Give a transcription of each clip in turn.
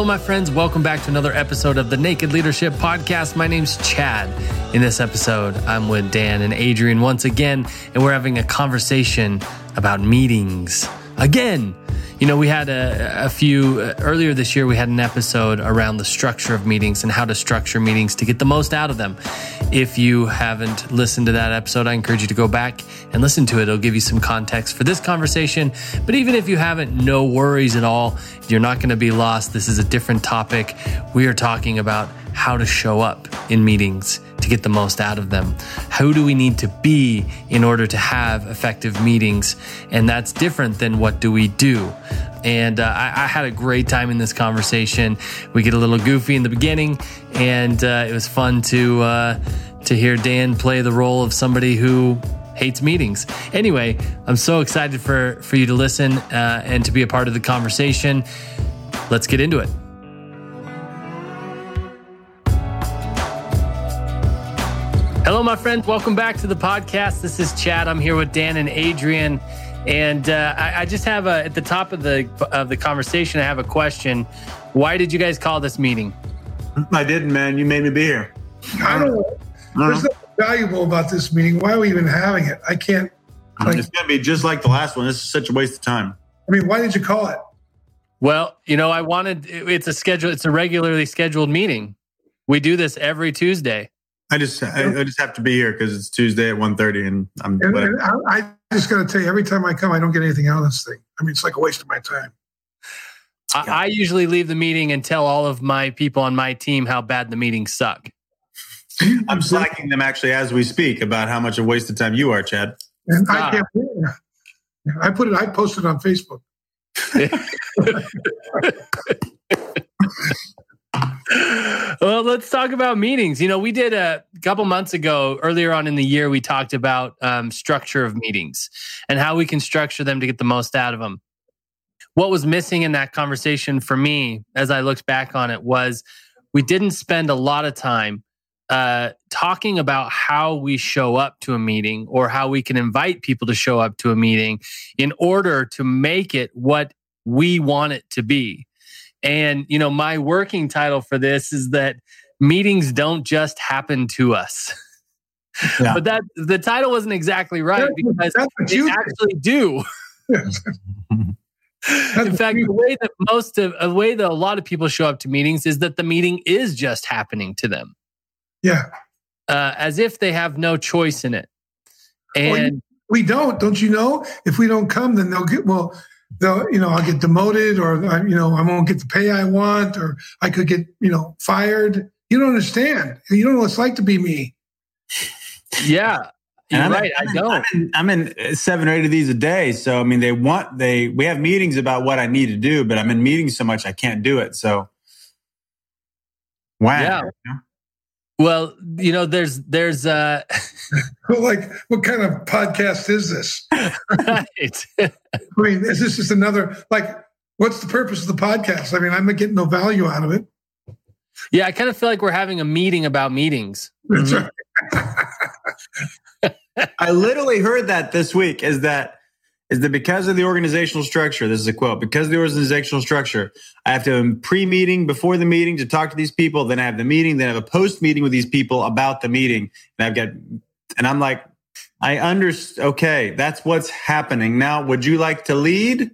Hello, my friends. Welcome back to another episode of the Naked Leadership Podcast. My name's Chad. In this episode, I'm with Dan and Adrian once again, and we're having a conversation about meetings. Again, you know, we had a, a few uh, earlier this year, we had an episode around the structure of meetings and how to structure meetings to get the most out of them. If you haven't listened to that episode, I encourage you to go back and listen to it. It'll give you some context for this conversation. But even if you haven't, no worries at all. You're not going to be lost. This is a different topic. We are talking about how to show up in meetings to get the most out of them. Who do we need to be in order to have effective meetings? And that's different than what do we do? And uh, I, I, had a great time in this conversation. We get a little goofy in the beginning, and uh, it was fun to uh, to hear Dan play the role of somebody who hates meetings. Anyway, I'm so excited for for you to listen uh, and to be a part of the conversation. Let's get into it. Hello, my friends. Welcome back to the podcast. This is Chad. I'm here with Dan and Adrian, and uh, I, I, just have a at the top of the of the conversation. I have a question. Why did you guys call this meeting? I didn't, man. You made me be here. I don't know. There's nothing valuable about this meeting. Why are we even having it? I can't. Like, it's going to be just like the last one. This is such a waste of time. I mean, why did you call it? Well, you know, I wanted. It's a schedule. It's a regularly scheduled meeting. We do this every Tuesday. I just I, I just have to be here because it's Tuesday at 1.30 and I'm. And, and uh, I, I, just got to tell you, every time I come, I don't get anything out of this thing. I mean, it's like a waste of my time. I, I usually leave the meeting and tell all of my people on my team how bad the meetings suck. I'm slacking them actually as we speak about how much of a waste of time you are, Chad. And I ah. can't. I put it. I posted on Facebook. well, let's talk about meetings. You know, we did a couple months ago, earlier on in the year, we talked about um, structure of meetings and how we can structure them to get the most out of them. What was missing in that conversation for me, as I looked back on it, was we didn't spend a lot of time uh, talking about how we show up to a meeting or how we can invite people to show up to a meeting in order to make it what we want it to be. And, you know, my working title for this is that meetings don't just happen to us. Yeah. but that the title wasn't exactly right because they actually do. In fact, the way that most of the way that a lot of people show up to meetings is that the meeting is just happening to them. Yeah. Uh, as if they have no choice in it. And we don't, don't you know? If we don't come, then they'll get well, they'll, you know, I'll get demoted or, I, you know, I won't get the pay I want or I could get, you know, fired. You don't understand. You don't know what it's like to be me. Yeah. You're I'm right. In, I don't. I'm in, I'm in, seven or eight of these a day. So, I mean, they want, they, we have meetings about what I need to do, but I'm in meetings so much I can't do it. So, wow. Yeah. You know? Well, you know, there's there's uh like what kind of podcast is this? right. I mean, is this just another like what's the purpose of the podcast? I mean, I'm getting no value out of it. Yeah, I kind of feel like we're having a meeting about meetings. That's mm-hmm. right. I literally heard that this week is that is that because of the organizational structure, this is a quote, because of the organizational structure, I have to have a pre-meeting before the meeting to talk to these people. Then I have the meeting, then I have a post-meeting with these people about the meeting. And I've got, and I'm like, I understand. Okay, that's what's happening. Now, would you like to lead?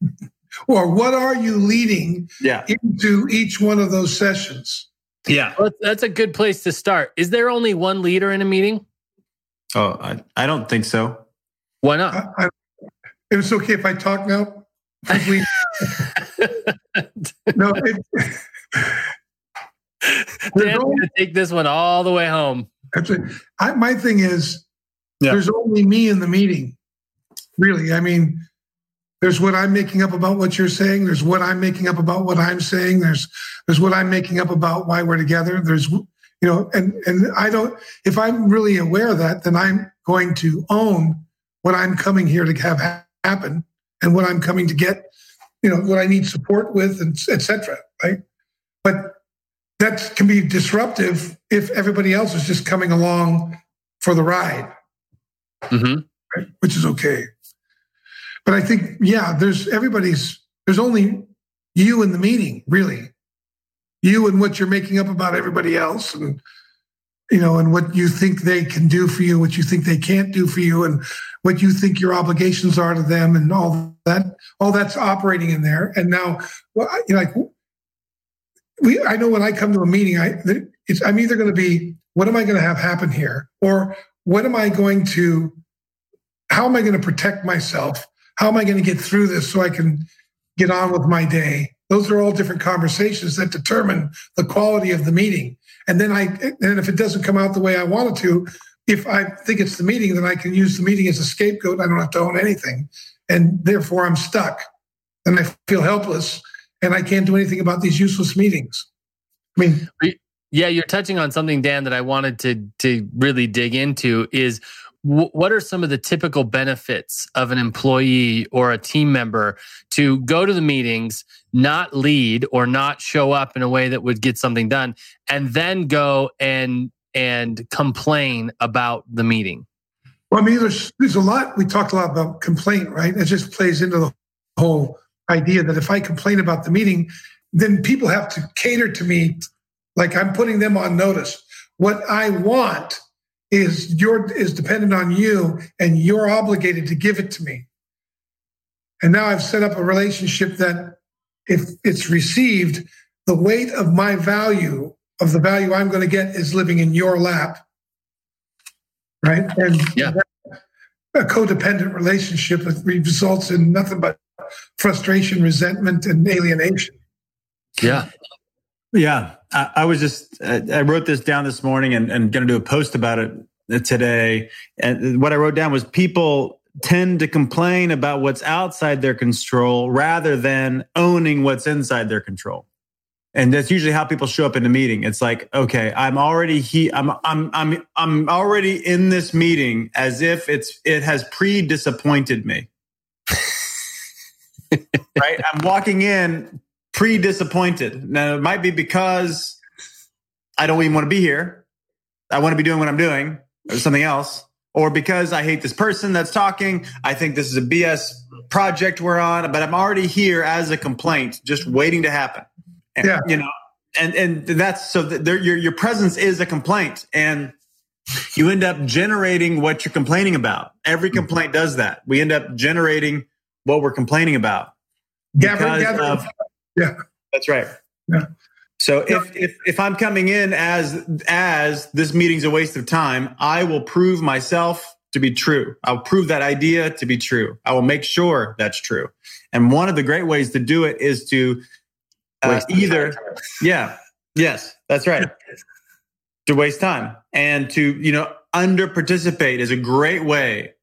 or what are you leading yeah. into each one of those sessions? Yeah. Well, that's a good place to start. Is there only one leader in a meeting? Oh, I, I don't think so. Why not? I, I, it's okay if I talk now. We, no, it, Dan's going to take this one all the way home. I, my thing is, yeah. there's only me in the meeting. Really, I mean, there's what I'm making up about what you're saying. There's what I'm making up about what I'm saying. There's there's what I'm making up about why we're together. There's you know, and and I don't. If I'm really aware of that, then I'm going to own what I'm coming here to have happen and what I'm coming to get, you know, what I need support with, and etc. Right, but that can be disruptive if everybody else is just coming along for the ride, mm-hmm. right? which is okay. But I think, yeah, there's everybody's. There's only you in the meeting, really. You and what you're making up about everybody else and you know, and what you think they can do for you, what you think they can't do for you, and what you think your obligations are to them, and all that, all that's operating in there. And now, well, know, like we, I know when I come to a meeting, I, it's, I'm either going to be, what am I going to have happen here, or what am I going to, how am I going to protect myself? How am I going to get through this so I can get on with my day? Those are all different conversations that determine the quality of the meeting. And then I, and if it doesn't come out the way I wanted to, if I think it's the meeting, then I can use the meeting as a scapegoat. I don't have to own anything. And therefore I'm stuck and I feel helpless and I can't do anything about these useless meetings. I mean, yeah, you're touching on something, Dan, that I wanted to to really dig into is what are some of the typical benefits of an employee or a team member to go to the meetings, not lead or not show up in a way that would get something done, and then go and and complain about the meeting? Well, I mean, there's there's a lot. We talked a lot about complaint, right? It just plays into the whole idea that if I complain about the meeting, then people have to cater to me like I'm putting them on notice. What I want is your is dependent on you and you're obligated to give it to me and now i've set up a relationship that if it's received the weight of my value of the value i'm going to get is living in your lap. Right? And yeah. a codependent relationship that results in nothing but frustration resentment and alienation. Yeah. Yeah, I, I was just I wrote this down this morning and, and going to do a post about it today. And what I wrote down was people tend to complain about what's outside their control rather than owning what's inside their control. And that's usually how people show up in a meeting. It's like, okay, I'm already he I'm I'm I'm I'm already in this meeting as if it's it has pre-disappointed me. right? I'm walking in pre disappointed. Now, it might be because I don't even want to be here. I want to be doing what I'm doing or something else. Or because I hate this person that's talking. I think this is a BS project we're on, but I'm already here as a complaint, just waiting to happen. And, yeah. You know, and, and that's so that there, your, your presence is a complaint. And you end up generating what you're complaining about. Every hmm. complaint does that. We end up generating what we're complaining about. Gather, gather, of, yeah, that's right. Yeah. So if, if if I'm coming in as as this meeting's a waste of time, I will prove myself to be true. I'll prove that idea to be true. I will make sure that's true. And one of the great ways to do it is to uh, either, yeah, yes, that's right, to waste time and to you know under participate is a great way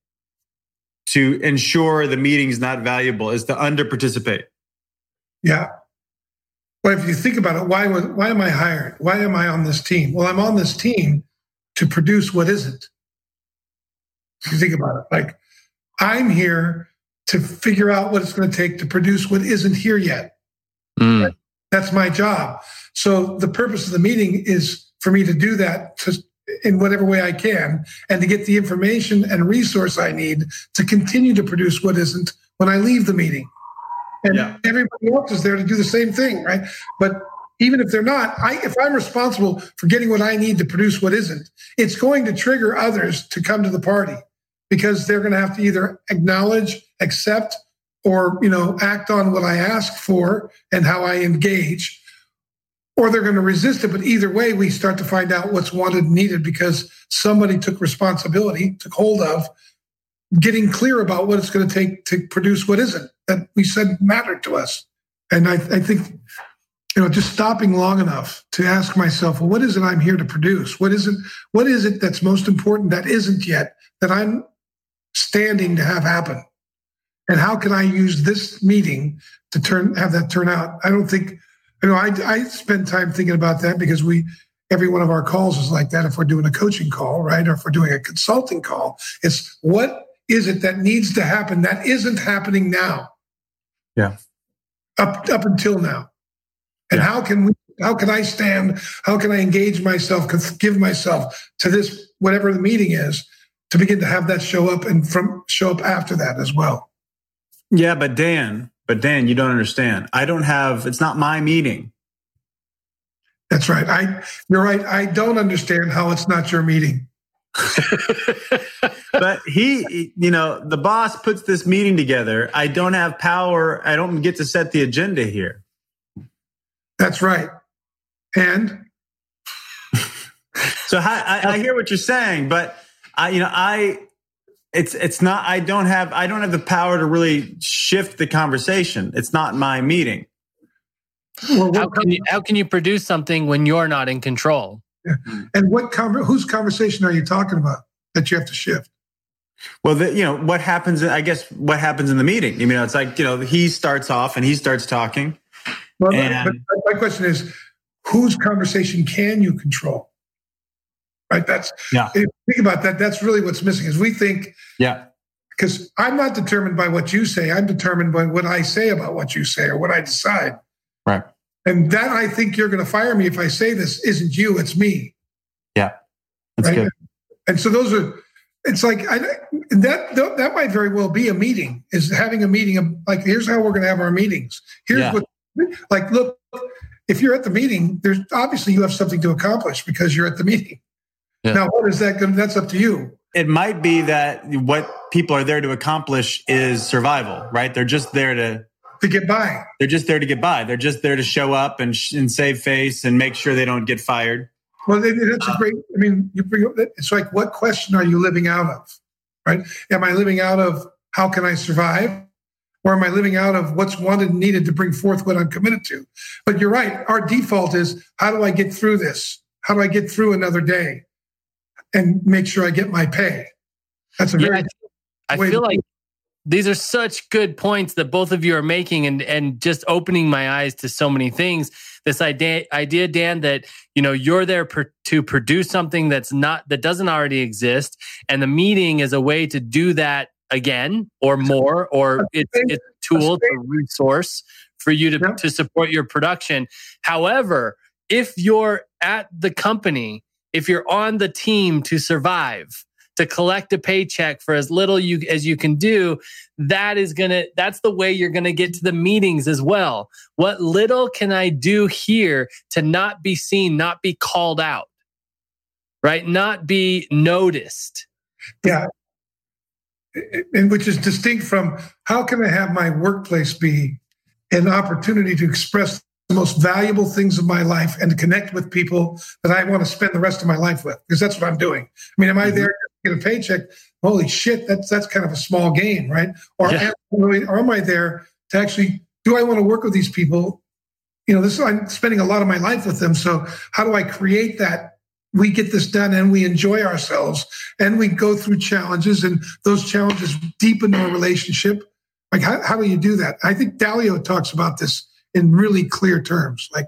to ensure the meeting's not valuable. Is to under participate. Yeah, but if you think about it, why was why am I hired? Why am I on this team? Well, I'm on this team to produce what isn't. If you think about it, like I'm here to figure out what it's going to take to produce what isn't here yet. Mm. That's my job. So the purpose of the meeting is for me to do that to, in whatever way I can and to get the information and resource I need to continue to produce what isn't when I leave the meeting and yeah. everybody else is there to do the same thing, right? But even if they're not, I, if I'm responsible for getting what I need to produce what isn't, it's going to trigger others to come to the party because they're going to have to either acknowledge, accept, or you know act on what I ask for and how I engage, or they're going to resist it. But either way, we start to find out what's wanted and needed because somebody took responsibility, took hold of getting clear about what it's going to take to produce what isn't that we said mattered to us. And I, I think, you know, just stopping long enough to ask myself, well, what is it I'm here to produce? What is it? What is it that's most important that isn't yet that I'm standing to have happen? And how can I use this meeting to turn have that turn out? I don't think, you know, I, I spend time thinking about that because we every one of our calls is like that. If we're doing a coaching call, right, or if we're doing a consulting call, it's what is it that needs to happen that isn't happening now? Yeah. Up up until now. And yeah. how can we how can I stand? How can I engage myself, give myself to this whatever the meeting is to begin to have that show up and from show up after that as well? Yeah, but Dan, but Dan, you don't understand. I don't have, it's not my meeting. That's right. I, you're right. I don't understand how it's not your meeting. but he, you know, the boss puts this meeting together. I don't have power. I don't get to set the agenda here. That's right. And so I, I, hear what you're saying, but I, you know, I, it's it's not. I don't have I don't have the power to really shift the conversation. It's not my meeting. Well, how can you how can you produce something when you're not in control? Yeah. And what con- whose conversation are you talking about that you have to shift? Well, the, you know what happens. I guess what happens in the meeting. You know, it's like you know he starts off and he starts talking. Well, and, my question is, whose conversation can you control? Right. That's yeah. Think about that. That's really what's missing. Is we think yeah. Because I'm not determined by what you say. I'm determined by what I say about what you say or what I decide. Right. And that I think you're going to fire me if I say this isn't you, it's me. Yeah. That's right? good. And so those are, it's like I, that that might very well be a meeting is having a meeting of like here's how we're going to have our meetings here's yeah. what like look if you're at the meeting there's obviously you have something to accomplish because you're at the meeting yeah. now what is that going that's up to you it might be that what people are there to accomplish is survival right they're just there to to get by. They're just there to get by. They're just there to show up and, sh- and save face and make sure they don't get fired. Well, that's a uh, great. I mean, you bring up. It's like, what question are you living out of? Right? Am I living out of how can I survive, or am I living out of what's wanted and needed to bring forth what I'm committed to? But you're right. Our default is how do I get through this? How do I get through another day and make sure I get my pay? That's a very. Yeah, I, I feel like these are such good points that both of you are making and and just opening my eyes to so many things. This idea idea dan that you know you're there per, to produce something that's not that doesn't already exist and the meeting is a way to do that again or more or it's, it's a tool to resource for you to, to support your production. However if you're at the company if you're on the team to survive to collect a paycheck for as little you as you can do that is going to that's the way you're going to get to the meetings as well. What little can i do here to not be seen not be called out? Right? Not be noticed. Yeah. And which is distinct from how can i have my workplace be an opportunity to express the most valuable things of my life and to connect with people that I want to spend the rest of my life with? Because that's what I'm doing. I mean, am I mm-hmm. there get a paycheck. Holy shit, that's that's kind of a small game, right? Or, yeah. am, or am I there to actually do I want to work with these people? You know, this I'm spending a lot of my life with them. So how do I create that? We get this done and we enjoy ourselves and we go through challenges and those challenges deepen our relationship. Like how, how do you do that? I think Dalio talks about this in really clear terms. Like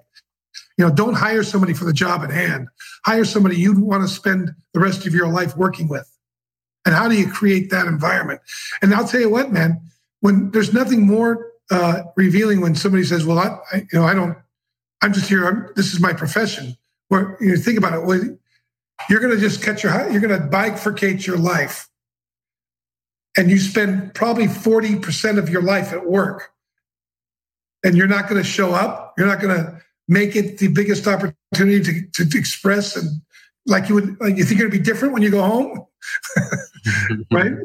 you know, don't hire somebody for the job at hand. Hire somebody you want to spend the rest of your life working with. And how do you create that environment? And I'll tell you what, man, when there's nothing more uh, revealing when somebody says, "Well, I, I, you know, I don't. I'm just here. I'm, this is my profession." Where you know, think about it, well, you're going to just cut your. You're going to bifurcate your life, and you spend probably forty percent of your life at work, and you're not going to show up. You're not going to make it the biggest opportunity to, to, to express and like you would like you think it'd be different when you go home? Right?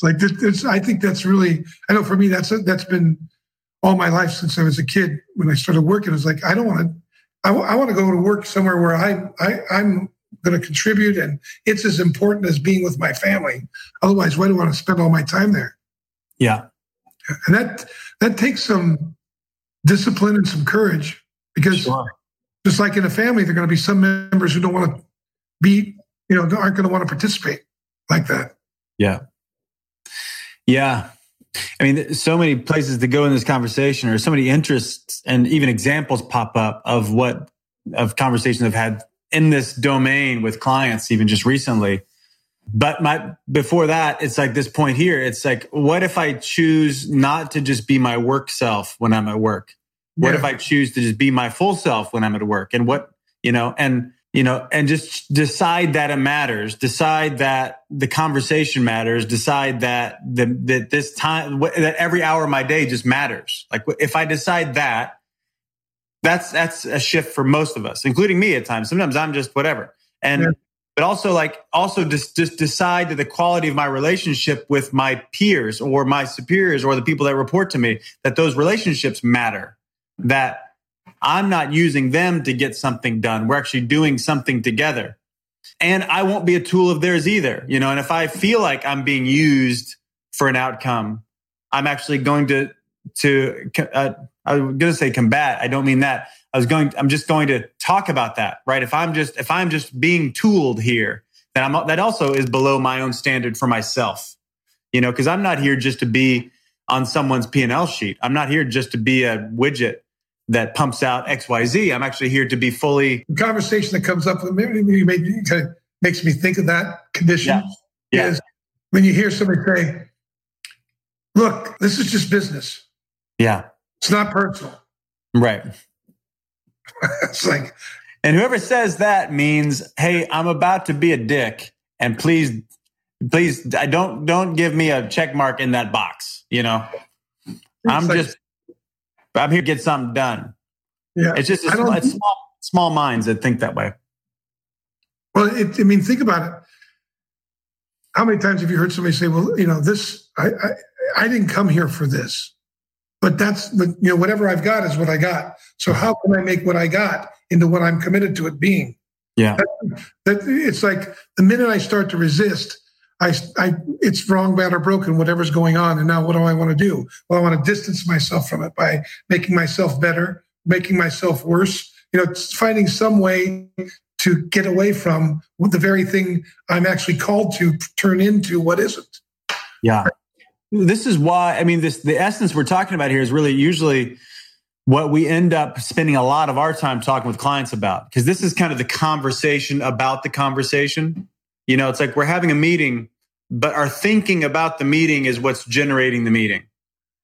Like this, i think that's really i know for me that's that's been all my life since i was a kid when i started working. It was like i don't want to I, w- I want to go to work somewhere where i, I i'm going to contribute and it's as important as being with my family. Otherwise why do i want to spend all my time there? Yeah. And that that takes some discipline and some courage because sure. just like in a family, there are going to be some members who don't want to be, you know, aren't going to want to participate like that. Yeah. Yeah. I mean, so many places to go in this conversation, or so many interests and even examples pop up of what of conversations I've had in this domain with clients, even just recently. But my before that, it's like this point here. It's like, what if I choose not to just be my work self when I'm at work? What yeah. if I choose to just be my full self when I'm at work? And what, you know, and you know, and just decide that it matters, decide that the conversation matters, decide that the, that this time, that every hour of my day just matters. Like if I decide that, that's, that's a shift for most of us, including me at times. Sometimes I'm just whatever. And, yeah. but also like, also just, just decide that the quality of my relationship with my peers or my superiors or the people that report to me, that those relationships matter, that I'm not using them to get something done. We're actually doing something together. And I won't be a tool of theirs either. You know, and if I feel like I'm being used for an outcome, I'm actually going to, to, uh, I was going to say combat. I don't mean that. I was going, I'm just going to talk about that, right? If I'm just, if I'm just being tooled here, then I'm, that also is below my own standard for myself, you know, cause I'm not here just to be on someone's P&L sheet. I'm not here just to be a widget that pumps out XYZ. I'm actually here to be fully. The conversation that comes up, with maybe, maybe kind of makes me think of that condition. Yeah. yeah. Is when you hear somebody say, look, this is just business. Yeah. It's not personal. Right. it's like, and whoever says that means, hey, I'm about to be a dick, and please, please, I don't don't give me a check mark in that box. You know, I'm like, just I'm here to get something done. Yeah, it's just a, it's small small minds that think that way. Well, it, I mean, think about it. How many times have you heard somebody say, "Well, you know, this I I, I didn't come here for this, but that's what you know whatever I've got is what I got. So how can I make what I got into what I'm committed to it being?" Yeah, that, that, it's like the minute I start to resist, I, I, it's wrong, bad, or broken, whatever's going on. And now what do I want to do? Well, I want to distance myself from it by making myself better, making myself worse, you know, finding some way to get away from the very thing I'm actually called to turn into what isn't. Yeah. This is why, I mean, this, the essence we're talking about here is really usually what we end up spending a lot of our time talking with clients about, because this is kind of the conversation about the conversation you know, it's like we're having a meeting, but our thinking about the meeting is what's generating the meeting.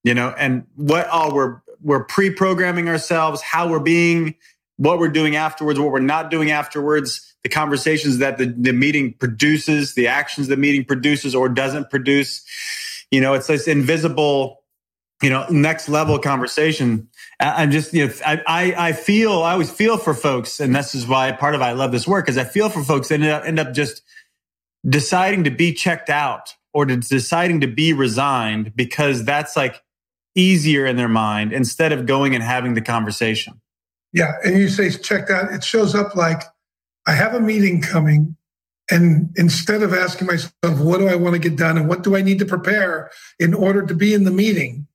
You know, and what all we're we're pre-programming ourselves, how we're being, what we're doing afterwards, what we're not doing afterwards, the conversations that the, the meeting produces, the actions the meeting produces or doesn't produce. You know, it's this invisible, you know, next level conversation. I'm just, you know, I, I, feel, I always feel for folks, and this is why part of I love this work, is I feel for folks that end up, end up just deciding to be checked out or to deciding to be resigned because that's like easier in their mind instead of going and having the conversation. Yeah. And you say checked out, it shows up like I have a meeting coming. And instead of asking myself, what do I want to get done and what do I need to prepare in order to be in the meeting?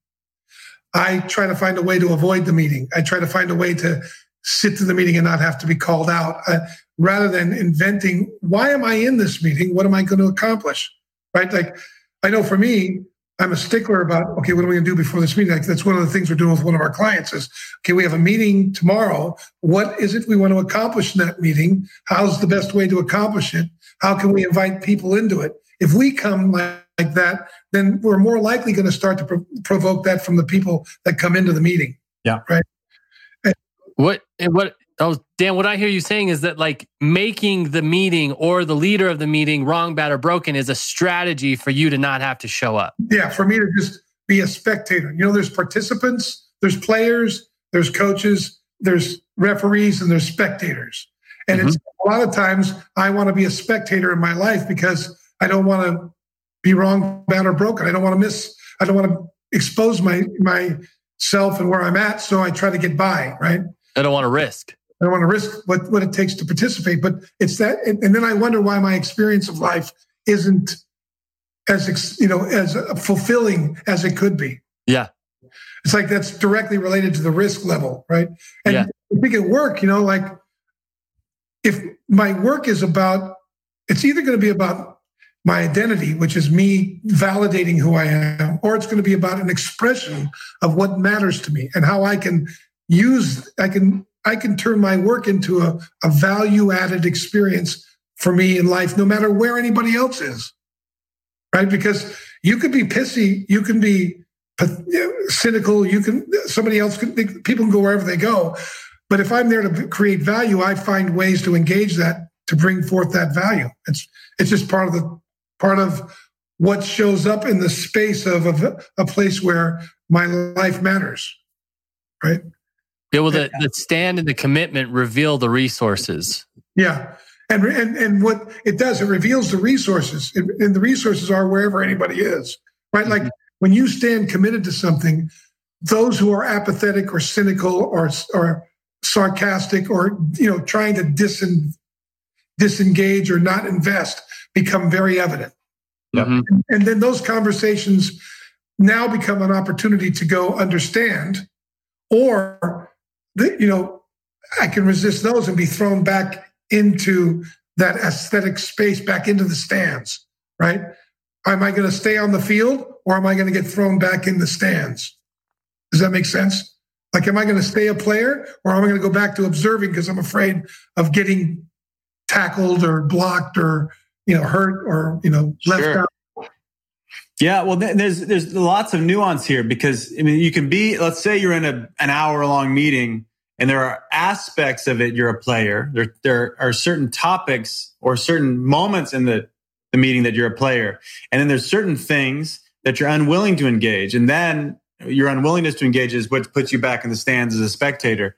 I try to find a way to avoid the meeting. I try to find a way to sit to the meeting and not have to be called out uh, rather than inventing why am i in this meeting? What am i going to accomplish? Right? Like i know for me i'm a stickler about okay what are we going to do before this meeting? Like that's one of the things we're doing with one of our clients is okay we have a meeting tomorrow. What is it we want to accomplish in that meeting? How's the best way to accomplish it? How can we invite people into it? If we come like, like that then we're more likely going to start to pro- provoke that from the people that come into the meeting. Yeah. Right? What what oh Dan, what I hear you saying is that like making the meeting or the leader of the meeting wrong, bad, or broken is a strategy for you to not have to show up. Yeah, for me to just be a spectator. You know, there's participants, there's players, there's coaches, there's referees, and there's spectators. And mm-hmm. it's a lot of times I want to be a spectator in my life because I don't want to be wrong, bad, or broken. I don't want to miss. I don't want to expose my myself and where I'm at. So I try to get by. Right. I don't want to risk. I don't want to risk what, what it takes to participate. But it's that, and, and then I wonder why my experience of life isn't as you know as fulfilling as it could be. Yeah, it's like that's directly related to the risk level, right? And yeah. I think at work, you know, like if my work is about, it's either going to be about my identity, which is me validating who I am, or it's going to be about an expression of what matters to me and how I can use I can I can turn my work into a, a value added experience for me in life, no matter where anybody else is. Right? Because you could be pissy, you can be cynical, you can somebody else can people can go wherever they go. But if I'm there to create value, I find ways to engage that to bring forth that value. It's it's just part of the part of what shows up in the space of a, a place where my life matters, right? Yeah, well, the, the stand and the commitment reveal the resources. Yeah, and and and what it does, it reveals the resources, and the resources are wherever anybody is, right? Mm-hmm. Like when you stand committed to something, those who are apathetic or cynical or or sarcastic or you know trying to disen, disengage or not invest become very evident. Mm-hmm. And, and then those conversations now become an opportunity to go understand, or you know, I can resist those and be thrown back into that aesthetic space, back into the stands, right? Am I going to stay on the field or am I going to get thrown back in the stands? Does that make sense? Like, am I going to stay a player or am I going to go back to observing because I'm afraid of getting tackled or blocked or, you know, hurt or, you know, left sure. out? Yeah, well, there's there's lots of nuance here because I mean, you can be. Let's say you're in a an hour long meeting, and there are aspects of it. You're a player. There there are certain topics or certain moments in the the meeting that you're a player, and then there's certain things that you're unwilling to engage, and then your unwillingness to engage is what puts you back in the stands as a spectator.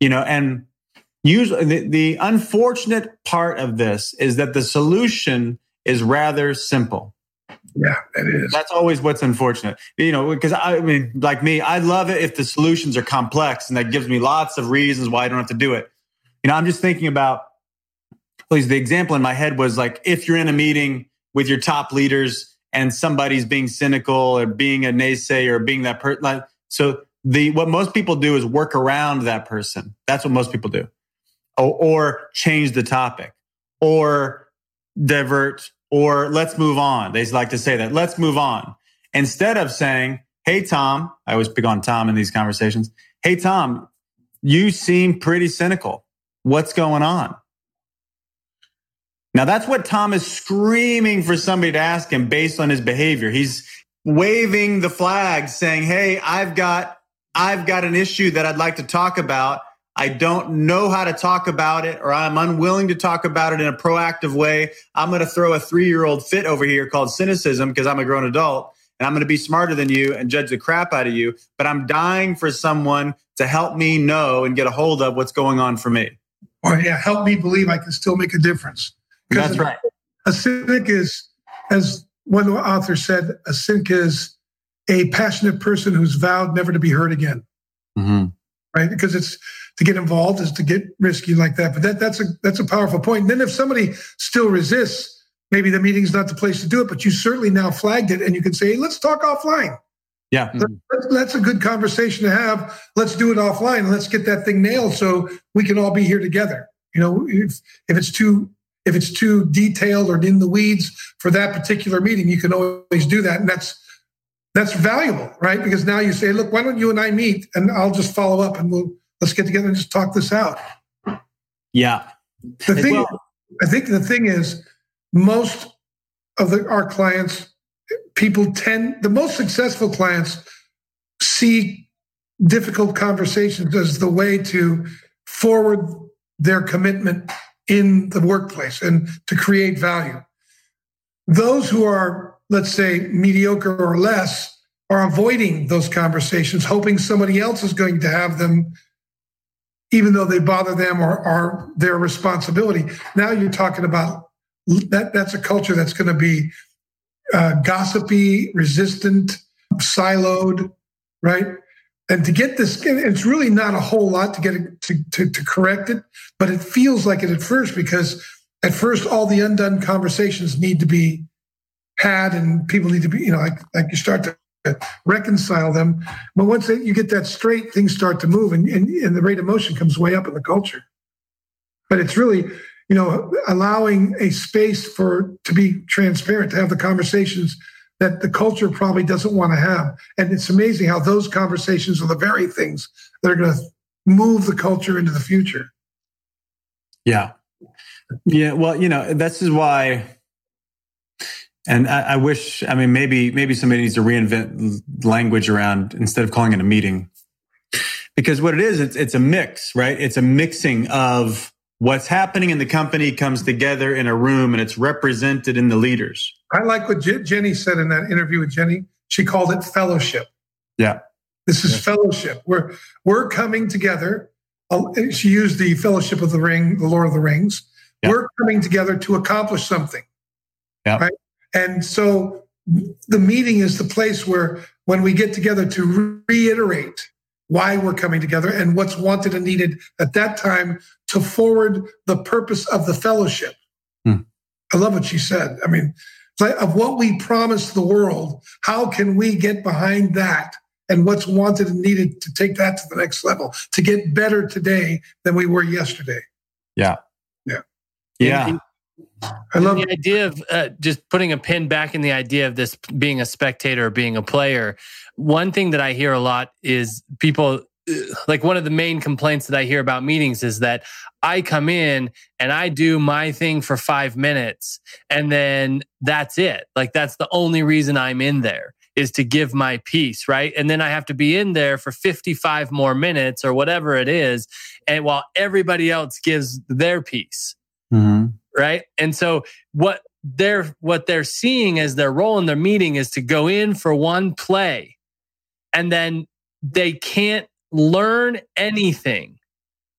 You know, and usually the, the unfortunate part of this is that the solution is rather simple yeah, it is. That's always what's unfortunate. You know, because I mean, like me, I love it if the solutions are complex and that gives me lots of reasons why I don't have to do it. You know, I'm just thinking about, please, the example in my head was like if you're in a meeting with your top leaders and somebody's being cynical or being a naysayer or being that person. Like, so the what most people do is work around that person. That's what most people do, or, or change the topic, or divert or let's move on. They like to say that, let's move on. Instead of saying, Hey, Tom, I always pick on Tom in these conversations. Hey, Tom, you seem pretty cynical. What's going on? Now that's what Tom is screaming for somebody to ask him based on his behavior. He's waving the flag saying, Hey, I've got, I've got an issue that I'd like to talk about. I don't know how to talk about it, or I'm unwilling to talk about it in a proactive way. I'm going to throw a three year old fit over here called cynicism because I'm a grown adult and I'm going to be smarter than you and judge the crap out of you. But I'm dying for someone to help me know and get a hold of what's going on for me. Or, yeah, help me believe I can still make a difference. That's right. A cynic is, as one author said, a cynic is a passionate person who's vowed never to be hurt again. Mm-hmm. Right? Because it's, to get involved is to get risky like that. But that, that's a that's a powerful point. And then if somebody still resists, maybe the meeting's not the place to do it. But you certainly now flagged it, and you can say, hey, "Let's talk offline." Yeah, that's, that's a good conversation to have. Let's do it offline. Let's get that thing nailed so we can all be here together. You know, if if it's too if it's too detailed or in the weeds for that particular meeting, you can always do that, and that's that's valuable, right? Because now you say, look, why don't you and I meet, and I'll just follow up, and we'll let's get together and just talk this out. Yeah. The thing, well, I think the thing is, most of the, our clients, people tend, the most successful clients see difficult conversations as the way to forward their commitment in the workplace and to create value. Those who are, let's say, mediocre or less are avoiding those conversations, hoping somebody else is going to have them even though they bother them or are their responsibility. Now you're talking about that. That's a culture that's going to be uh, gossipy, resistant, siloed, right? And to get this, it's really not a whole lot to get it to, to, to correct it, but it feels like it at first because at first all the undone conversations need to be had and people need to be, you know, like like you start to reconcile them. But once they, you get that straight, things start to move and, and, and the rate of motion comes way up in the culture. But it's really, you know, allowing a space for to be transparent, to have the conversations that the culture probably doesn't want to have. And it's amazing how those conversations are the very things that are going to move the culture into the future. Yeah. Yeah. Well, you know, this is why and I, I, wish, I mean, maybe maybe somebody needs to reinvent language around instead of calling it a meeting. because what it is, it's, it's a mix, right? It's a mixing of what's happening in the company comes together in a room and it's represented in the leaders. I like what Jenny said in that interview with Jenny. She called it fellowship. Yeah. This is yeah. fellowship. We're we're coming together. Uh, she used the fellowship of the ring, the Lord of the Rings. Yeah. We're coming together to accomplish something. Yeah. Right. And so the meeting is the place where when we get together to reiterate why we're coming together and what's wanted and needed at that time to forward the purpose of the fellowship. Hmm. I love what she said. I mean, of what we promise the world, how can we get behind that and what's wanted and needed to take that to the next level, to get better today than we were yesterday? Yeah. Yeah. Yeah. I love the idea of uh, just putting a pin back in the idea of this being a spectator or being a player. One thing that I hear a lot is people like one of the main complaints that I hear about meetings is that I come in and I do my thing for five minutes and then that's it. Like that's the only reason I'm in there is to give my piece, right? And then I have to be in there for 55 more minutes or whatever it is. And while everybody else gives their piece. Mm-hmm. Right. And so what they're, what they're seeing as their role in their meeting is to go in for one play and then they can't learn anything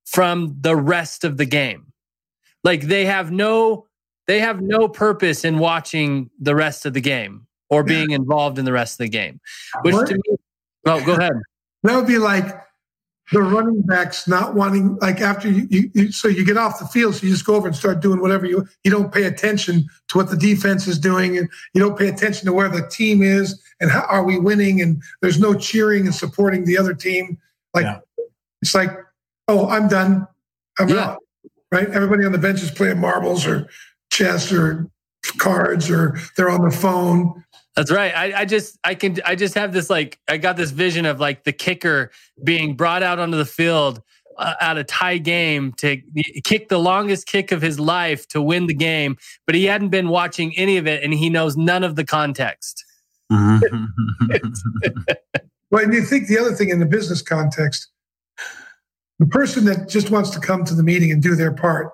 from the rest of the game. Like they have no they have no purpose in watching the rest of the game or being involved in the rest of the game. Which what? to me Oh, go ahead. That would be like the running backs not wanting like after you, you, you, so you get off the field so you just go over and start doing whatever you you don't pay attention to what the defense is doing and you don't pay attention to where the team is and how are we winning and there's no cheering and supporting the other team like yeah. it's like, oh, I'm done. I'm yeah. out. Right? Everybody on the bench is playing marbles or chess or cards or they're on the phone. That's right. I, I, just I can I just have this like I got this vision of like the kicker being brought out onto the field uh, at a tie game to kick the longest kick of his life to win the game, but he hadn't been watching any of it and he knows none of the context. Well, and you think the other thing in the business context, the person that just wants to come to the meeting and do their part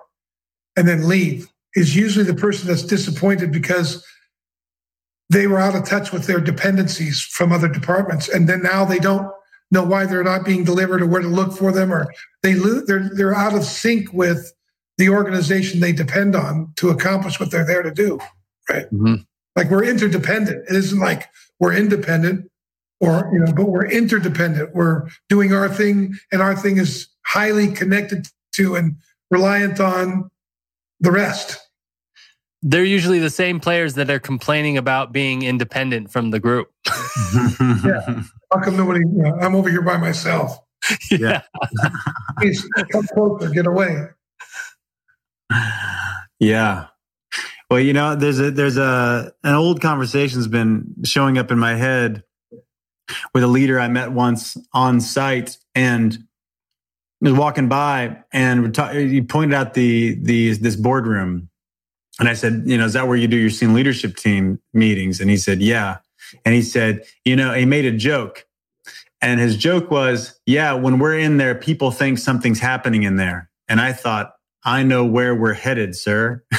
and then leave is usually the person that's disappointed because they were out of touch with their dependencies from other departments. And then now they don't know why they're not being delivered or where to look for them, or they they're they're out of sync with the organization they depend on to accomplish what they're there to do. Right. Mm-hmm. Like we're interdependent. It isn't like we're independent or you know but we're interdependent we're doing our thing and our thing is highly connected to and reliant on the rest they're usually the same players that are complaining about being independent from the group. Yeah. How come nobody you know, i'm over here by myself? Yeah. Please come closer get away. Yeah. Well you know there's a there's a an old conversation's been showing up in my head with a leader I met once on site and was walking by and he pointed out the the this boardroom and I said, you know, is that where you do your senior leadership team meetings? And he said, yeah. And he said, you know, he made a joke. And his joke was, yeah, when we're in there, people think something's happening in there. And I thought, I know where we're headed, sir.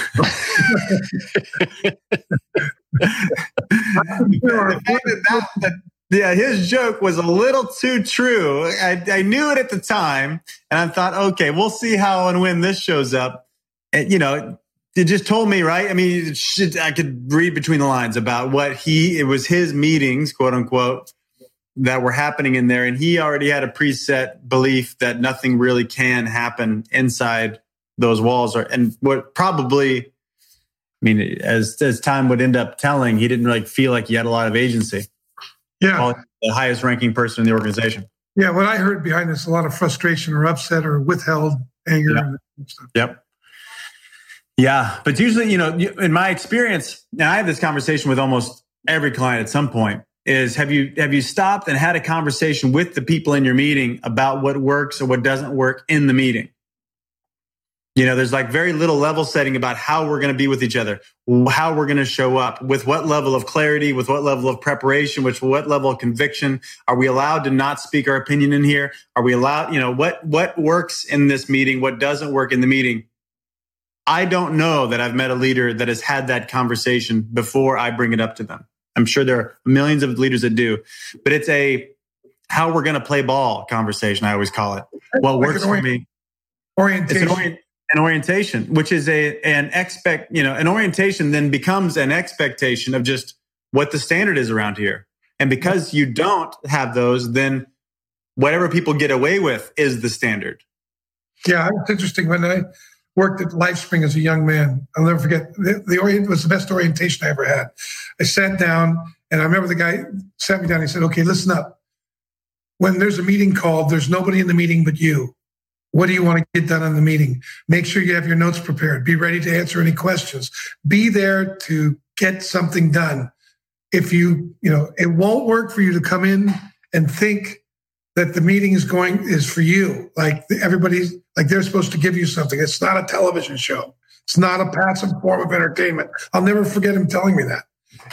yeah, his joke was a little too true. I, I, knew it at the time, and I thought, okay, we'll see how and when this shows up. And, you know, it just told me, right? I mean, should, I could read between the lines about what he, it was his meetings, quote unquote, that were happening in there. And he already had a preset belief that nothing really can happen inside those walls. Or, and what probably, I mean, as, as time would end up telling, he didn't really feel like he had a lot of agency. Yeah. The highest ranking person in the organization. Yeah. What I heard behind this, a lot of frustration or upset or withheld anger. Yep. yep. Yeah. But usually, you know, in my experience, and I have this conversation with almost every client at some point is have you have you stopped and had a conversation with the people in your meeting about what works or what doesn't work in the meeting You know, there's like very little level setting about how we're going to be with each other, how we're going to show up, with what level of clarity, with what level of preparation, with what level of conviction. Are we allowed to not speak our opinion in here? Are we allowed, you know, what what works in this meeting, what doesn't work in the meeting? I don't know that I've met a leader that has had that conversation before I bring it up to them. I'm sure there are millions of leaders that do, but it's a how we're going to play ball conversation. I always call it. What works for me. Orientation an orientation, which is a an expect, you know, an orientation then becomes an expectation of just what the standard is around here. And because you don't have those, then whatever people get away with is the standard. Yeah, it's interesting. When I worked at LifeSpring as a young man, I'll never forget the, the orient was the best orientation I ever had. I sat down and I remember the guy sat me down. And He said, "Okay, listen up. When there's a meeting called, there's nobody in the meeting but you. What do you want to get done in the meeting? Make sure you have your notes prepared. Be ready to answer any questions. Be there to get something done. If you, you know, it won't work for you to come in and think that the meeting is going is for you. Like everybody's like they're supposed to give you something. It's not a television show. It's not a passive form of entertainment. I'll never forget him telling me that.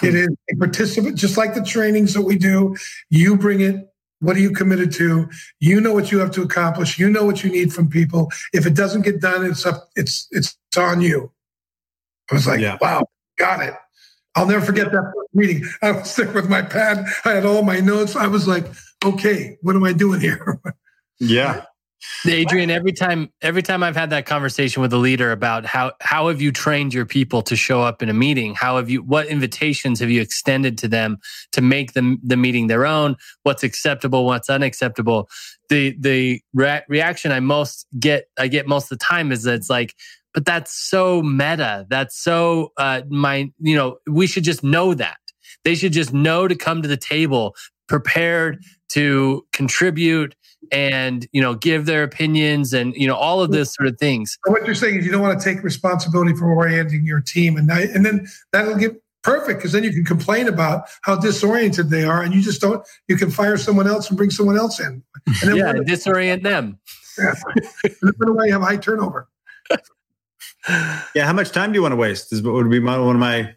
It is a participant, just like the trainings that we do. You bring it what are you committed to? You know what you have to accomplish. You know what you need from people. If it doesn't get done, it's up. It's it's, on you. I was like, yeah. wow, got it. I'll never forget that meeting. I was there with my pad. I had all my notes. I was like, okay, what am I doing here? yeah. Adrian, every time every time I've had that conversation with a leader about how how have you trained your people to show up in a meeting? How have you what invitations have you extended to them to make the the meeting their own? What's acceptable, what's unacceptable? The the re- reaction I most get I get most of the time is that it's like but that's so meta. That's so uh my you know, we should just know that. They should just know to come to the table prepared to contribute and you know give their opinions and you know all of this sort of things. What you're saying is you don't want to take responsibility for orienting your team, and I, and then that'll get perfect because then you can complain about how disoriented they are, and you just don't. You can fire someone else and bring someone else in. And yeah, disorient them. Yeah. and way you have high turnover. yeah, how much time do you want to waste? Is would be my, one of my.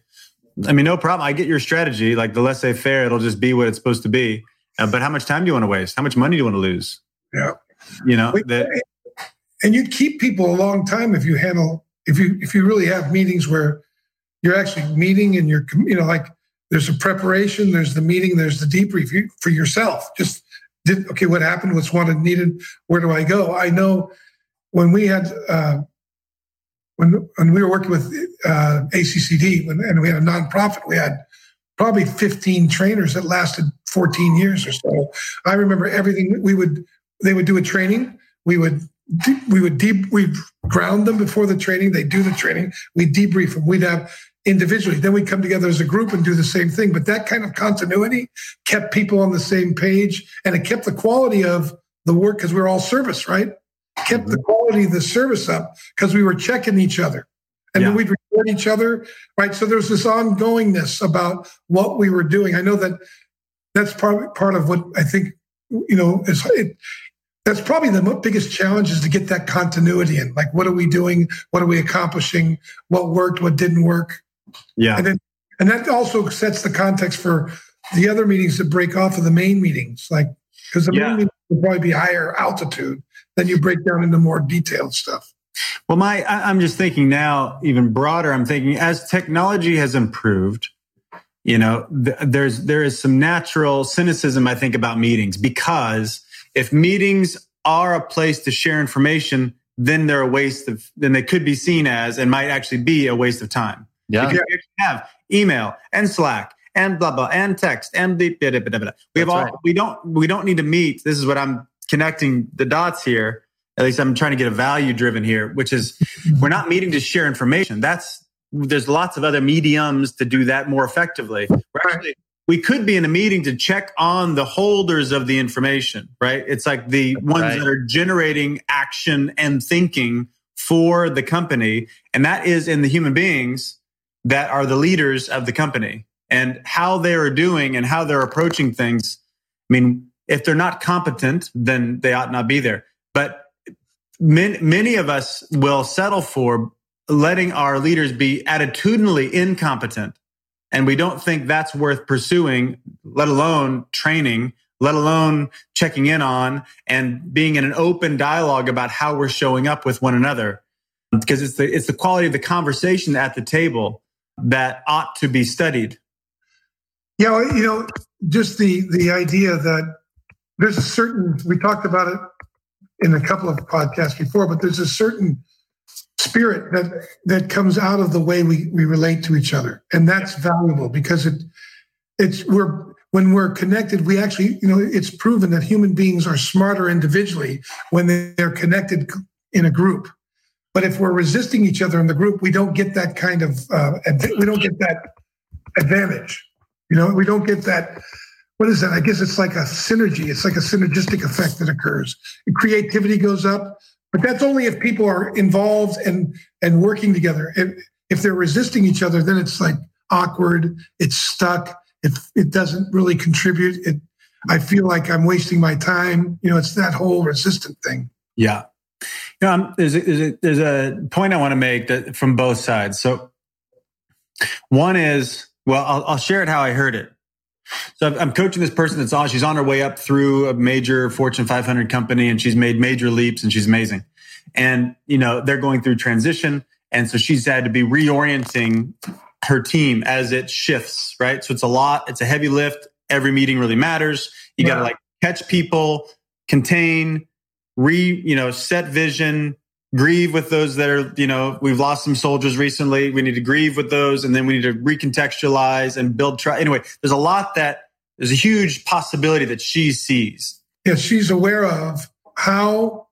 I mean, no problem. I get your strategy. Like the laissez faire, it'll just be what it's supposed to be. Uh, but how much time do you want to waste? How much money do you want to lose? Yeah. You know, that, and you'd keep people a long time if you handle, if you, if you really have meetings where you're actually meeting and you're, you know, like there's a preparation, there's the meeting, there's the debrief you, for yourself. Just did, okay, what happened? What's wanted, needed? Where do I go? I know when we had, uh, when, when we were working with uh, ACCD when, and we had a nonprofit, we had probably 15 trainers that lasted 14 years or so. I remember everything we would, they would do a training. We would, we would deep, we ground them before the training. They do the training. We debrief them. We'd have individually. Then we come together as a group and do the same thing. But that kind of continuity kept people on the same page and it kept the quality of the work because we we're all service, right? Kept the mm-hmm. quality of the service up because we were checking each other and yeah. then we'd record each other, right? So there's this ongoingness about what we were doing. I know that that's part part of what I think you know is it, that's probably the biggest challenge is to get that continuity in. Like, what are we doing? What are we accomplishing? What worked? What didn't work? Yeah, and then and that also sets the context for the other meetings that break off of the main meetings, like because the yeah. main meetings will probably be higher altitude. Then you break down into more detailed stuff. Well, my I'm just thinking now, even broader. I'm thinking as technology has improved, you know, th- there's there is some natural cynicism I think about meetings because if meetings are a place to share information, then they're a waste of then they could be seen as and might actually be a waste of time. Yeah, because you have email and Slack and blah blah and text and blah, blah, blah, blah, blah. we have all right. we don't we don't need to meet. This is what I'm connecting the dots here at least I'm trying to get a value driven here, which is we're not meeting to share information. That's there's lots of other mediums to do that more effectively. We're actually we could be in a meeting to check on the holders of the information, right? It's like the ones right. that are generating action and thinking for the company. And that is in the human beings that are the leaders of the company and how they are doing and how they're approaching things. I mean, if they're not competent, then they ought not be there. But many, many of us will settle for letting our leaders be attitudinally incompetent. And we don't think that's worth pursuing, let alone training, let alone checking in on and being in an open dialogue about how we're showing up with one another. Because it's the, it's the quality of the conversation at the table that ought to be studied. Yeah, you know, just the the idea that there's a certain we talked about it in a couple of podcasts before, but there's a certain spirit that that comes out of the way we we relate to each other, and that's valuable because it it's we're when we're connected, we actually you know it's proven that human beings are smarter individually when they're connected in a group. But if we're resisting each other in the group, we don't get that kind of uh, we don't get that advantage. You know, we don't get that. What is that? I guess it's like a synergy. It's like a synergistic effect that occurs. Creativity goes up, but that's only if people are involved and and working together. If, if they're resisting each other, then it's like awkward. It's stuck. It it doesn't really contribute. It. I feel like I'm wasting my time. You know, it's that whole resistant thing. Yeah. You um, there's, a, there's, a, there's a point I want to make that from both sides. So, one is well, I'll, I'll share it how I heard it. So I'm coaching this person that's on, she's on her way up through a major Fortune 500 company and she's made major leaps and she's amazing. And, you know, they're going through transition. And so she's had to be reorienting her team as it shifts, right? So it's a lot, it's a heavy lift. Every meeting really matters. You yeah. got to like catch people, contain, re, you know, set vision, grieve with those that are, you know, we've lost some soldiers recently. We need to grieve with those and then we need to recontextualize and build trust. Anyway, there's a lot that there's a huge possibility that she sees. Yes, she's aware of how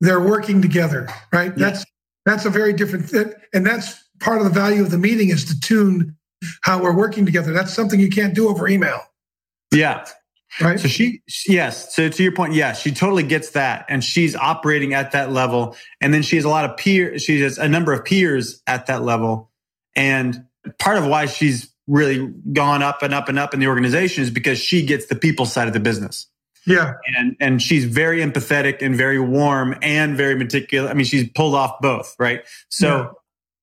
they're working together, right? Yeah. That's that's a very different thing. And that's part of the value of the meeting is to tune how we're working together. That's something you can't do over email. Yeah. Right. So she, yes. So to your point, yes, she totally gets that. And she's operating at that level. And then she has a lot of peers. She has a number of peers at that level. And part of why she's really gone up and up and up in the organization is because she gets the people side of the business. Yeah. And, and she's very empathetic and very warm and very meticulous. I mean, she's pulled off both. Right. So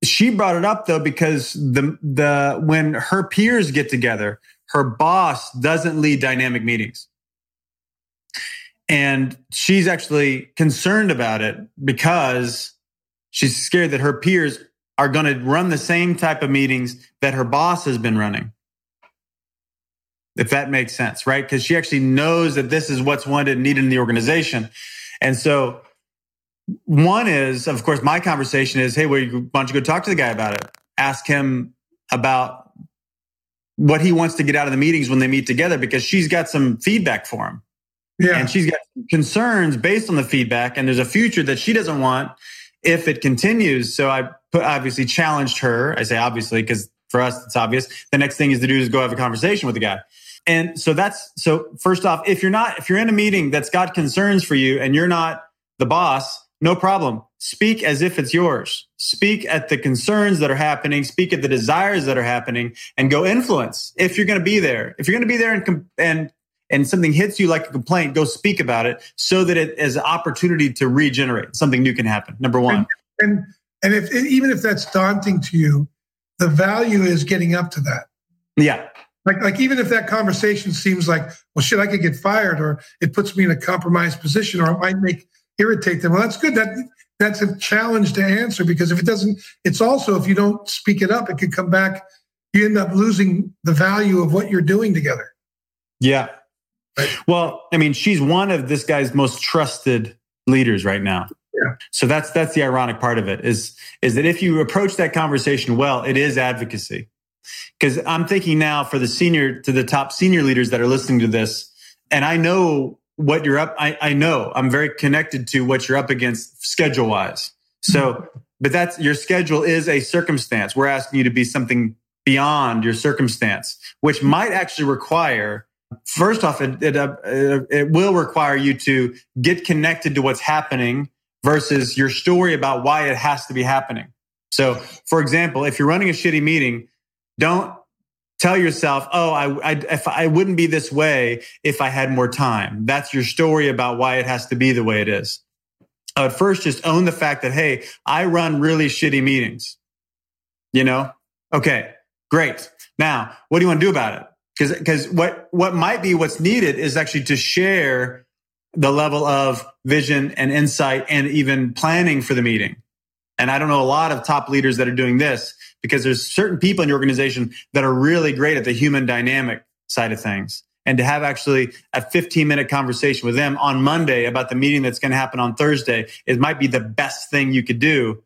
yeah. she brought it up though, because the, the, when her peers get together, her boss doesn't lead dynamic meetings. And she's actually concerned about it because she's scared that her peers are going to run the same type of meetings that her boss has been running. If that makes sense, right? Because she actually knows that this is what's wanted and needed in the organization. And so, one is, of course, my conversation is, hey, why don't you go talk to the guy about it? Ask him about what he wants to get out of the meetings when they meet together because she's got some feedback for him. Yeah. And she's got concerns based on the feedback, and there's a future that she doesn't want if it continues. So I put, obviously challenged her. I say obviously because for us it's obvious. The next thing is to do is go have a conversation with the guy. And so that's so first off, if you're not if you're in a meeting that's got concerns for you and you're not the boss, no problem. Speak as if it's yours. Speak at the concerns that are happening. Speak at the desires that are happening and go influence if you're going to be there. If you're going to be there and, and, and something hits you like a complaint, go speak about it so that it is an opportunity to regenerate. Something new can happen. Number one. And, and, and if, even if that's daunting to you, the value is getting up to that. Yeah. Like, like even if that conversation seems like, well, shit, I could get fired, or it puts me in a compromised position, or it might make irritate them. Well, that's good. That that's a challenge to answer because if it doesn't, it's also if you don't speak it up, it could come back. You end up losing the value of what you're doing together. Yeah. Right. Well, I mean, she's one of this guy's most trusted leaders right now. Yeah. So that's that's the ironic part of it is is that if you approach that conversation well, it is advocacy. Because I'm thinking now for the senior to the top senior leaders that are listening to this, and I know what you're up. I, I know I'm very connected to what you're up against schedule wise. So, but that's your schedule is a circumstance. We're asking you to be something beyond your circumstance, which might actually require first off, it, it, uh, it, will require you to get connected to what's happening versus your story about why it has to be happening. So, for example, if you're running a shitty meeting, don't tell yourself, oh, I, I, if I wouldn't be this way if I had more time. That's your story about why it has to be the way it is. I would first just own the fact that, hey, I run really shitty meetings. You know? Okay, great. Now, what do you want to do about it? Because because what what might be what's needed is actually to share the level of vision and insight and even planning for the meeting. And I don't know a lot of top leaders that are doing this because there's certain people in your organization that are really great at the human dynamic side of things. And to have actually a 15 minute conversation with them on Monday about the meeting that's going to happen on Thursday, it might be the best thing you could do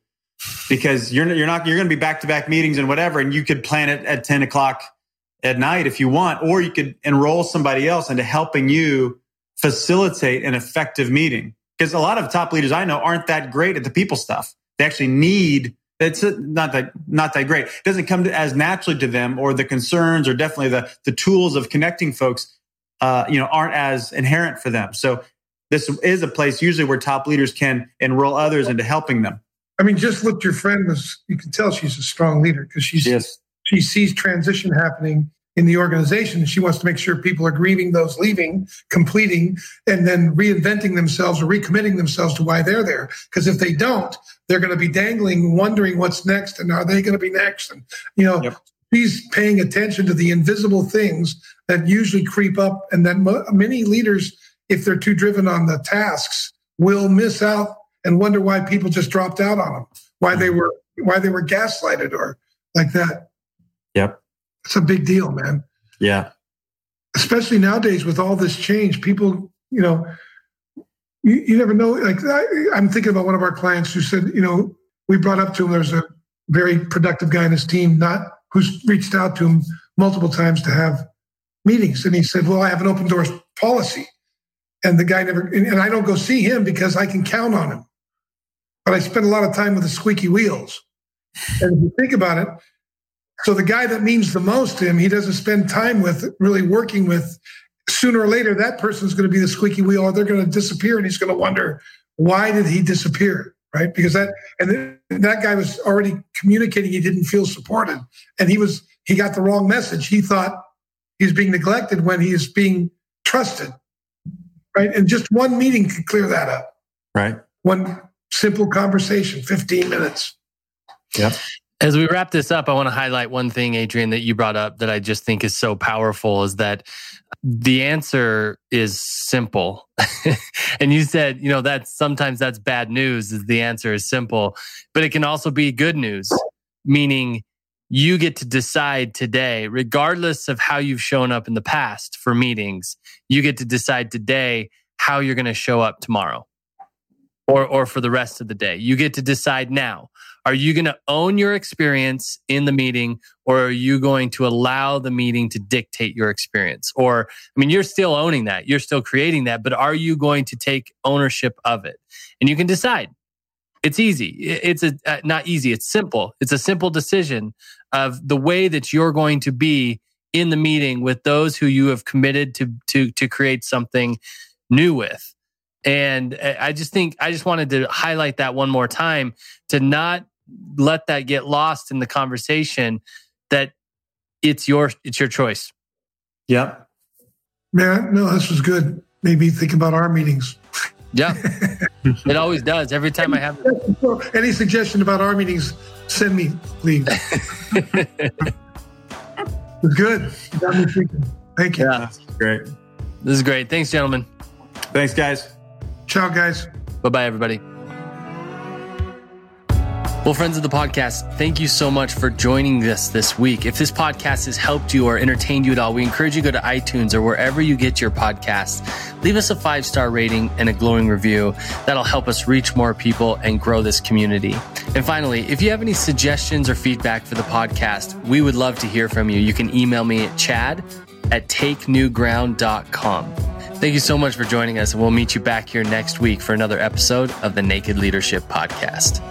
because you're, you're not, you're going to be back to back meetings and whatever. And you could plan it at 10 o'clock at night if you want, or you could enroll somebody else into helping you facilitate an effective meeting. Because a lot of top leaders I know aren't that great at the people stuff. They actually need it's not that not that great. It doesn't come to, as naturally to them, or the concerns, or definitely the the tools of connecting folks, uh, you know, aren't as inherent for them. So this is a place usually where top leaders can enroll others into helping them. I mean, just look, your friend was. You can tell she's a strong leader because she's yes. she sees transition happening in the organization. She wants to make sure people are grieving those leaving, completing, and then reinventing themselves or recommitting themselves to why they're there. Because if they don't, they're going to be dangling, wondering what's next, and are they going to be next? And you know, yep. she's paying attention to the invisible things that usually creep up, and that mo- many leaders, if they're too driven on the tasks, will miss out and wonder why people just dropped out on them, why they mm-hmm. were why they were gaslighted or like that. It's a big deal, man. Yeah. Especially nowadays with all this change, people, you know, you, you never know. Like I, I'm thinking about one of our clients who said, you know, we brought up to him there's a very productive guy in his team, not who's reached out to him multiple times to have meetings. And he said, Well, I have an open doors policy. And the guy never, and, and I don't go see him because I can count on him. But I spend a lot of time with the squeaky wheels. And if you think about it, so the guy that means the most to him, he doesn't spend time with, really working with. Sooner or later, that person's going to be the squeaky wheel, or they're going to disappear, and he's going to wonder why did he disappear, right? Because that and that guy was already communicating he didn't feel supported, and he was he got the wrong message. He thought he's being neglected when he is being trusted, right? And just one meeting could clear that up, right? One simple conversation, fifteen minutes. Yeah. As we wrap this up, I want to highlight one thing, Adrian, that you brought up that I just think is so powerful is that the answer is simple. and you said, you know, that sometimes that's bad news is the answer is simple, but it can also be good news, meaning you get to decide today, regardless of how you've shown up in the past for meetings, you get to decide today how you're going to show up tomorrow or, or for the rest of the day. You get to decide now. Are you going to own your experience in the meeting or are you going to allow the meeting to dictate your experience? Or, I mean, you're still owning that. You're still creating that, but are you going to take ownership of it? And you can decide. It's easy. It's a, uh, not easy. It's simple. It's a simple decision of the way that you're going to be in the meeting with those who you have committed to, to, to create something new with. And uh, I just think I just wanted to highlight that one more time to not let that get lost in the conversation that it's your it's your choice. Yep. Man, no, this was good. Made me think about our meetings. Yeah. it always does. Every time I have any suggestion about our meetings, send me, please. good. got me thinking. Thank you. Yeah, great. This is great. Thanks, gentlemen. Thanks, guys. Ciao, guys. Bye bye, everybody. Well, friends of the podcast, thank you so much for joining us this week. If this podcast has helped you or entertained you at all, we encourage you to go to iTunes or wherever you get your podcasts. Leave us a five star rating and a glowing review. That'll help us reach more people and grow this community. And finally, if you have any suggestions or feedback for the podcast, we would love to hear from you. You can email me at chad at takenewground.com. Thank you so much for joining us, and we'll meet you back here next week for another episode of the Naked Leadership Podcast.